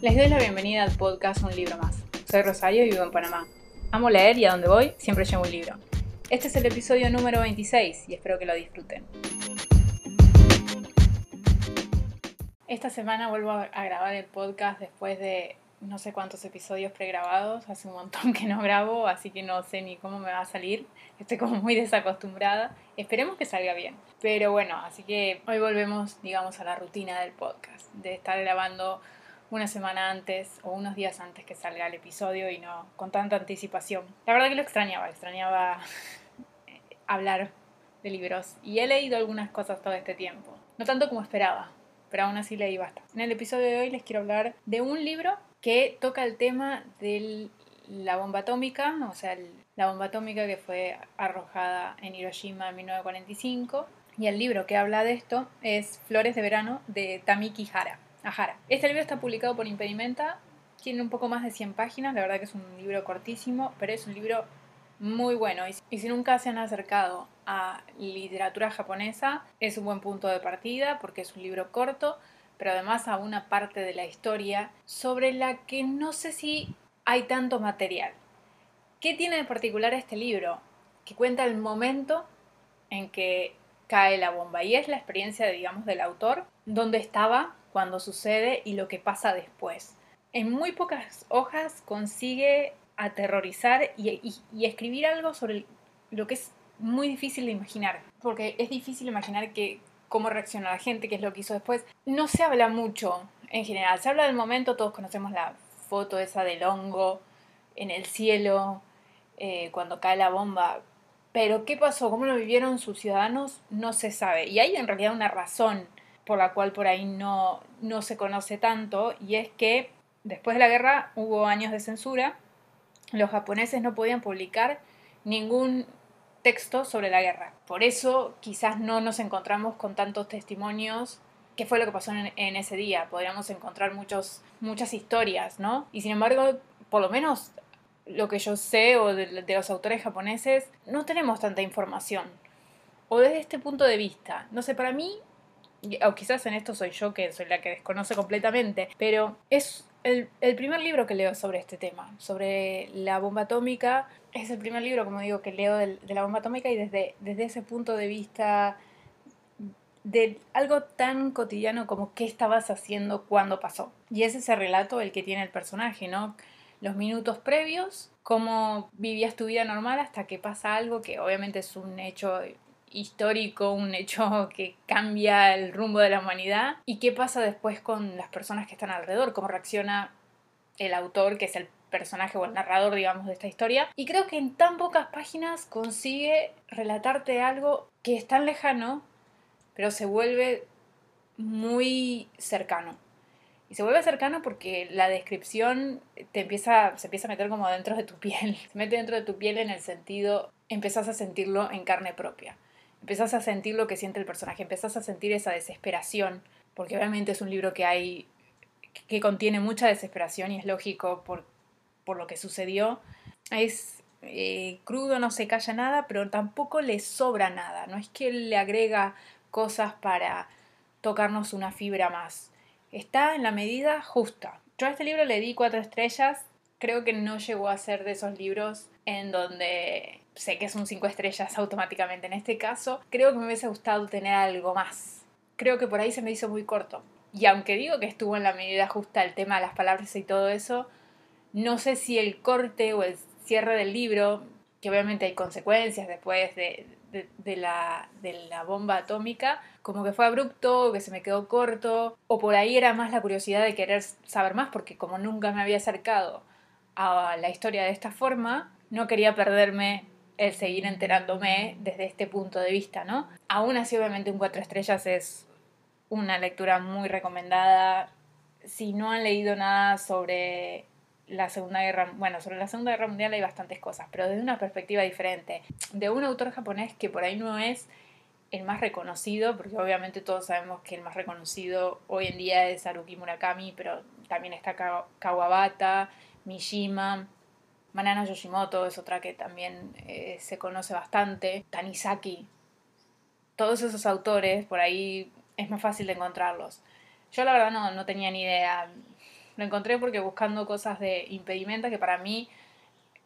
Les doy la bienvenida al podcast Un libro más. Soy Rosario y vivo en Panamá. Amo leer y a donde voy siempre llevo un libro. Este es el episodio número 26 y espero que lo disfruten. Esta semana vuelvo a grabar el podcast después de no sé cuántos episodios pregrabados, hace un montón que no grabo, así que no sé ni cómo me va a salir. Estoy como muy desacostumbrada. Esperemos que salga bien. Pero bueno, así que hoy volvemos, digamos, a la rutina del podcast, de estar grabando una semana antes o unos días antes que salga el episodio y no con tanta anticipación. La verdad que lo extrañaba, extrañaba hablar de libros y he leído algunas cosas todo este tiempo. No tanto como esperaba, pero aún así leí bastante. En el episodio de hoy les quiero hablar de un libro que toca el tema de la bomba atómica, o sea, la bomba atómica que fue arrojada en Hiroshima en 1945. Y el libro que habla de esto es Flores de Verano de Tamiki Hara. Este libro está publicado por Impedimenta, tiene un poco más de 100 páginas, la verdad que es un libro cortísimo, pero es un libro muy bueno. Y si nunca se han acercado a literatura japonesa, es un buen punto de partida porque es un libro corto, pero además a una parte de la historia sobre la que no sé si hay tanto material. ¿Qué tiene de particular este libro? Que cuenta el momento en que cae la bomba y es la experiencia, digamos, del autor, donde estaba cuando sucede y lo que pasa después. En muy pocas hojas consigue aterrorizar y, escribir algo sobre lo que es muy difícil de imaginar, porque es difícil imaginar que cómo reacciona la gente, qué es lo que hizo después. No se habla mucho en general, se habla del momento, todos conocemos la foto esa del hongo en el cielo, eh, cuando cae la bomba, pero qué pasó, cómo lo vivieron sus ciudadanos, no se sabe. Y hay en realidad una razón por la cual por ahí no, no se conoce tanto, y es que después de la guerra hubo años de censura, los japoneses no podían publicar ningún texto sobre la guerra. Por eso quizás no nos encontramos con tantos testimonios qué fue lo que pasó en, ese día. Podríamos encontrar muchos, muchas historias, ¿no? Y sin embargo, por lo menos lo que yo sé o de, de, los autores japoneses, no tenemos tanta información. O desde este punto de vista. No sé, para mí o quizás en esto soy yo que soy la que desconoce completamente, pero es el, primer libro que leo sobre este tema, sobre la bomba atómica. Es el primer libro, como digo, que leo de, la bomba atómica y desde, desde ese punto de vista de algo tan cotidiano como qué estabas haciendo cuando pasó. Y es ese relato el que tiene el personaje, ¿no? Los minutos previos, cómo vivías tu vida normal hasta que pasa algo que obviamente es un hecho histórico, un hecho que cambia el rumbo de la humanidad y qué pasa después con las personas que están alrededor, cómo reacciona el autor, que es el personaje o el narrador, digamos, de esta historia. Y creo que en tan pocas páginas consigue relatarte algo que es tan lejano, pero se vuelve muy cercano. Y se vuelve cercano porque la descripción te empieza, se empieza a meter como dentro de tu piel. Se mete dentro de tu piel en el sentido, empezás a sentirlo en carne propia empezás a sentir lo que siente el personaje, empezás a sentir esa desesperación, porque obviamente es un libro que hay, que contiene mucha desesperación y es lógico por, por lo que sucedió. Es eh, crudo, no se calla nada, pero tampoco le sobra nada, no es que le agrega cosas para tocarnos una fibra más. Está en la medida justa. Yo a este libro le di cuatro estrellas, creo que no llegó a ser de esos libros en donde sé que es un 5 estrellas automáticamente. En este caso, creo que me hubiese gustado tener algo más. Creo que por ahí se me hizo muy corto. Y aunque digo que estuvo en la medida justa el tema de las palabras y todo eso, no sé si el corte o el cierre del libro, que obviamente hay consecuencias después de, de, la, de la bomba atómica, como que fue abrupto, que se me quedó corto, o por ahí era más la curiosidad de querer saber más, porque como nunca me había acercado a la historia de esta forma, no quería perderme el seguir enterándome desde este punto de vista, ¿no? Aún así, obviamente, un cuatro estrellas es una lectura muy recomendada. Si no han leído nada sobre la Segunda Guerra, bueno, sobre la Segunda Guerra Mundial hay bastantes cosas, pero desde una perspectiva diferente, de un autor japonés que por ahí no es el más reconocido, porque obviamente todos sabemos que el más reconocido hoy en día es Haruki Murakami, pero también está Kawabata, Mishima, Manana Yoshimoto es otra que también eh, se conoce bastante. Tanizaki. Todos esos autores, por ahí es más fácil de encontrarlos. Yo la verdad no, no tenía ni idea. Lo encontré porque buscando cosas de Impedimenta, que para mí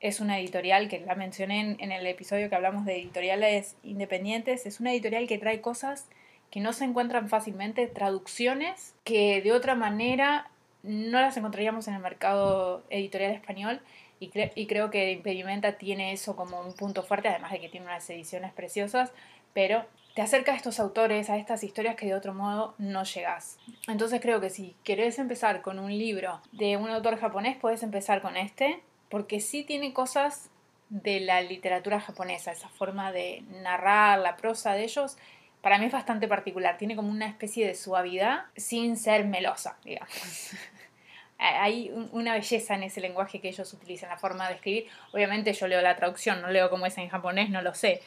es una editorial que la mencioné en, el episodio que hablamos de editoriales independientes, es una editorial que trae cosas que no se encuentran fácilmente, traducciones que de otra manera no las encontraríamos en el mercado editorial español y, creo que Impedimenta tiene eso como un punto fuerte, además de que tiene unas ediciones preciosas, pero te acerca a estos autores, a estas historias que de otro modo no llegas. Entonces creo que si querés empezar con un libro de un autor japonés, puedes empezar con este, porque sí tiene cosas de la literatura japonesa, esa forma de narrar la prosa de ellos, para mí es bastante particular, tiene como una especie de suavidad sin ser melosa, digamos. Hay una belleza en ese lenguaje que ellos utilizan, la forma de escribir. Obviamente yo leo la traducción, no leo cómo es en japonés, no lo sé.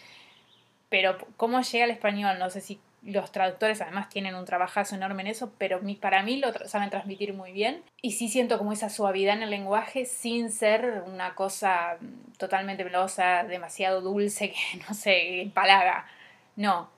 Pero cómo llega al español, no sé si los traductores además tienen un trabajazo enorme en eso, pero para mí lo saben transmitir muy bien. Y sí siento como esa suavidad en el lenguaje sin ser una cosa totalmente melosa, demasiado dulce que, no sé, empalaga. No,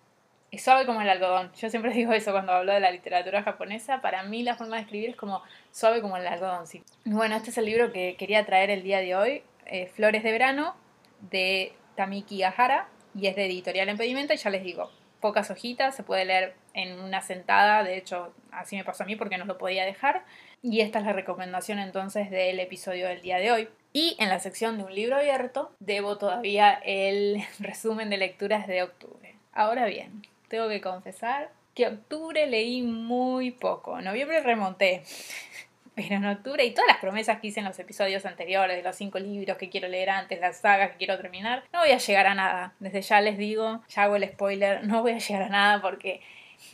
es suave como el algodón. Yo siempre digo eso cuando hablo de la literatura japonesa. Para mí la forma de escribir es como suave como el algodón. Sí. Bueno, este es el libro que quería traer el día de hoy. Eh, Flores de verano de Tamiki Ahara y es de editorial Impedimenta y ya les digo, pocas hojitas, se puede leer en una sentada, de hecho así me pasó a mí porque no lo podía dejar. Y esta es la recomendación entonces del episodio del día de hoy. Y en la sección de un libro abierto debo todavía el resumen de lecturas de octubre. Ahora bien, tengo que confesar que octubre leí muy poco. Noviembre remonté. Pero en octubre, y todas las promesas que hice en los episodios anteriores, de los cinco libros que quiero leer antes, las sagas que quiero terminar, no voy a llegar a nada. Desde ya les digo, ya hago el spoiler, no voy a llegar a nada porque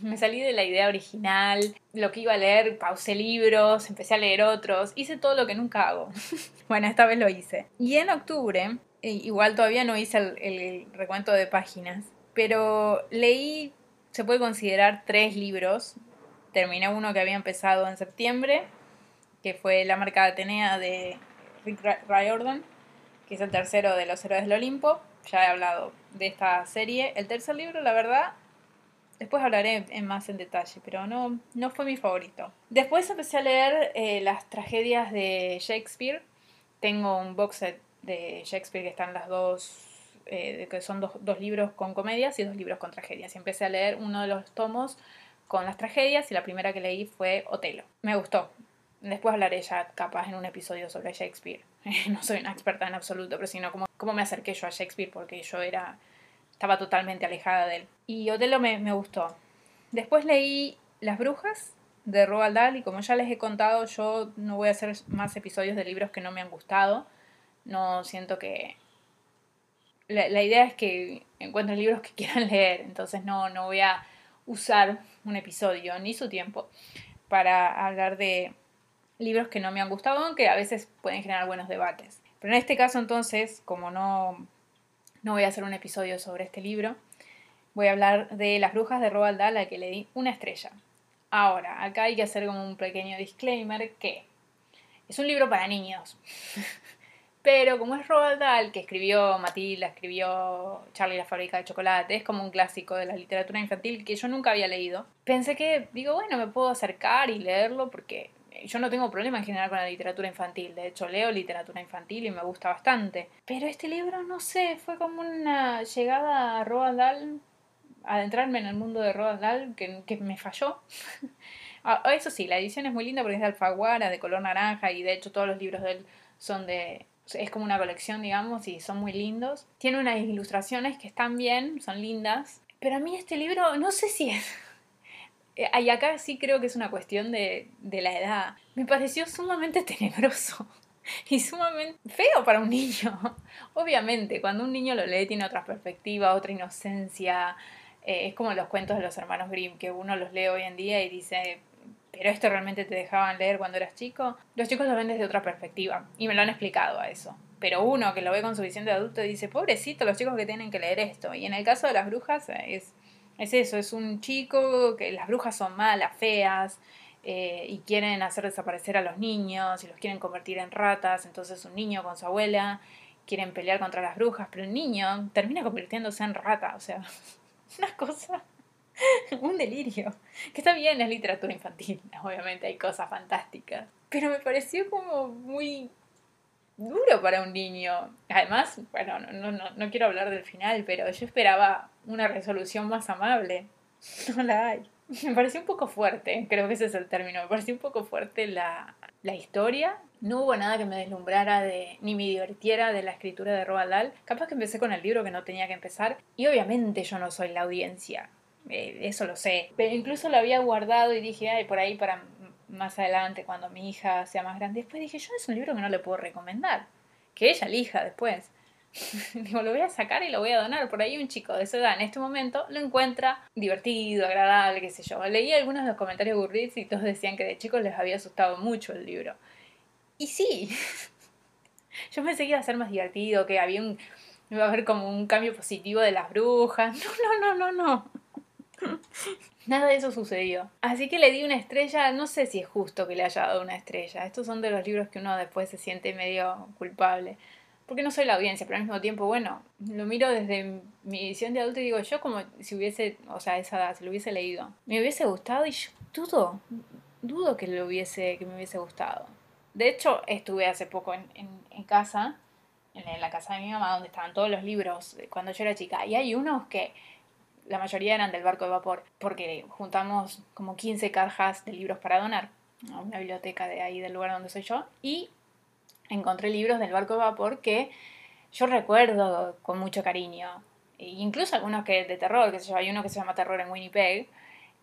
me salí de la idea original, lo que iba a leer, pausé libros, empecé a leer otros, hice todo lo que nunca hago. bueno, esta vez lo hice. Y en octubre, e igual todavía no hice el, el recuento de páginas, pero leí, se puede considerar tres libros. Terminé uno que había empezado en septiembre, que fue La marca de Atenea de Rick Riordan, que es el tercero de los héroes del Olimpo. Ya he hablado de esta serie. El tercer libro, la verdad, después hablaré en más en detalle, pero no, no fue mi favorito. Después empecé a leer eh, las tragedias de Shakespeare. Tengo un box set de Shakespeare que están las dos, eh, que son dos, dos libros con comedias y dos libros con tragedias. Y empecé a leer uno de los tomos con las tragedias y la primera que leí fue Otelo. Me gustó, Después hablaré ya capaz en un episodio sobre Shakespeare. no soy una experta en absoluto, pero sino cómo, cómo me acerqué yo a Shakespeare porque yo era estaba totalmente alejada de él. Y Otelo me, me gustó. Después leí Las Brujas de Roald Dahl y como ya les he contado, yo no voy a hacer más episodios de libros que no me han gustado. No siento que... La, la idea es que encuentren libros que quieran leer, entonces no, no voy a usar un episodio ni su tiempo para hablar de libros que no me han gustado, aunque a veces pueden generar buenos debates. Pero en este caso entonces, como no, no voy a hacer un episodio sobre este libro, voy a hablar de Las Brujas de Roald Dahl, al que le di una estrella. Ahora, acá hay que hacer como un pequeño disclaimer que es un libro para niños. Pero como es Roald Dahl, que escribió Matilda, escribió Charlie la fábrica de chocolate, es como un clásico de la literatura infantil que yo nunca había leído, pensé que, digo, bueno, me puedo acercar y leerlo porque yo no tengo problema en general con la literatura infantil, de hecho leo literatura infantil y me gusta bastante. Pero este libro, no sé, fue como una llegada a Roald Dahl, adentrarme en el mundo de Roald Dahl que, me falló. Ah, eso sí, la edición es muy linda porque es de alfaguara, de color naranja y de hecho todos los libros de él son de... Es como una colección, digamos, y son muy lindos. Tiene unas ilustraciones que están bien, son lindas. Pero a mí este libro, no sé si es eh, y acá sí creo que es una cuestión de, de la edad. Me pareció sumamente tenebroso y sumamente feo para un niño. Obviamente, cuando un niño lo lee tiene otra perspectiva, otra inocencia. Eh, es como los cuentos de los hermanos Grimm, que uno los lee hoy en día y dice, pero esto realmente te dejaban leer cuando eras chico. Los chicos lo ven desde otra perspectiva y me lo han explicado a eso. Pero uno que lo ve con suficiente adulto dice, pobrecito, los chicos que tienen que leer esto. Y en el caso de las brujas es es eso, es un chico que las brujas son malas, feas, eh, y quieren hacer desaparecer a los niños y los quieren convertir en ratas. Entonces un niño con su abuela quieren pelear contra las brujas, pero el niño termina convirtiéndose en rata. O sea, una cosa un delirio. Que está bien, es literatura infantil, obviamente hay cosas fantásticas. Pero me pareció como muy duro para un niño. Además, bueno, no, no, no quiero hablar del final, pero yo esperaba una resolución más amable. No la hay. Me pareció un poco fuerte, creo que ese es el término. Me pareció un poco fuerte la, la historia. No hubo nada que me deslumbrara de, ni me divirtiera de la escritura de Roald Dahl. Capaz que empecé con el libro que no tenía que empezar. Y obviamente yo no soy la audiencia. Eh, eso lo sé. Pero incluso lo había guardado y dije, ay, por ahí para más adelante, cuando mi hija sea más grande. Después dije, yo es un libro que no le puedo recomendar. Que ella elija después. Digo, lo voy a sacar y lo voy a donar. Por ahí un chico de esa edad en este momento lo encuentra divertido, agradable, qué sé yo. Leí algunos de los comentarios de Goodreads y todos decían que de chicos les había asustado mucho el libro. Y sí, yo pensé que iba a ser más divertido, que había un, iba a haber como un cambio positivo de las brujas. No, no, no, no, no. Nada de eso sucedió. Así que le di una estrella, no sé si es justo que le haya dado una estrella. Estos son de los libros que uno después se siente medio culpable porque no soy la audiencia, pero al mismo tiempo, bueno, lo miro desde mi visión de adulto y digo, yo como si hubiese, o sea, esa edad, si lo hubiese leído, me hubiese gustado y yo dudo, dudo que lo hubiese, que me hubiese gustado. De hecho, estuve hace poco en, en, casa, en la casa de mi mamá, donde estaban todos los libros cuando yo era chica, y hay unos que la mayoría eran del barco de vapor, porque juntamos como 15 cajas de libros para donar a una biblioteca de ahí del lugar donde soy yo, y encontré libros del barco de vapor que yo recuerdo con mucho cariño. E incluso algunos que de terror, que sé yo, hay uno que se llama Terror en Winnipeg,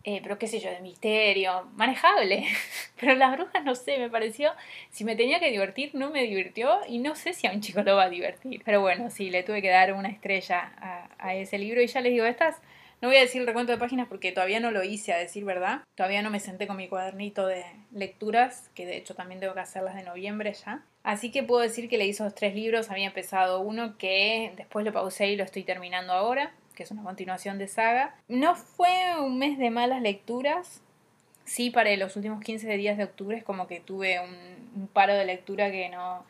eh, pero qué sé yo, de misterio, manejable. pero las brujas, no sé, me pareció, si me tenía que divertir, no me divirtió y no sé si a un chico lo va a divertir. Pero bueno, sí, le tuve que dar una estrella a, a ese libro y ya les digo, estas no voy a decir el recuento de páginas porque todavía no lo hice, a decir verdad. Todavía no me senté con mi cuadernito de lecturas, que de hecho también tengo que hacerlas de noviembre ya. Así que puedo decir que le hice los tres libros. Había empezado uno que después lo pausé y lo estoy terminando ahora, que es una continuación de saga. No fue un mes de malas lecturas. Sí, para los últimos 15 días de octubre es como que tuve un, paro de lectura que no,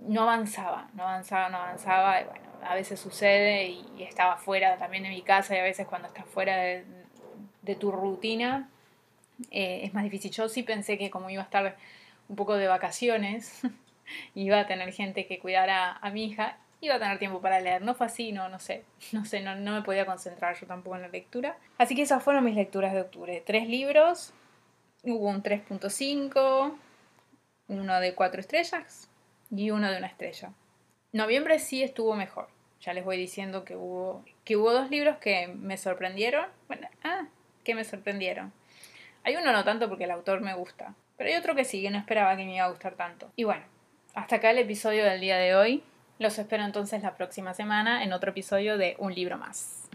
no avanzaba, no avanzaba, no avanzaba. Y bueno, a veces sucede y, estaba fuera también de mi casa y a veces cuando estás fuera de, tu rutina eh, es más difícil. Yo sí pensé que como iba a estar un poco de vacaciones, iba a tener gente que cuidara a mi hija, iba a tener tiempo para leer. No fue así, no, no sé, no sé, no, no me podía concentrar yo tampoco en la lectura. Así que esas fueron mis lecturas de octubre. Tres libros, hubo un 3.5, uno de cuatro estrellas y uno de una estrella. Noviembre sí estuvo mejor. Ya les voy diciendo que hubo, que hubo dos libros que me sorprendieron. Bueno, ah, que me sorprendieron. Hay uno no tanto porque el autor me gusta, pero hay otro que sí, que no esperaba que me iba a gustar tanto. Y bueno, hasta acá el episodio del día de hoy. Los espero entonces la próxima semana en otro episodio de Un libro más.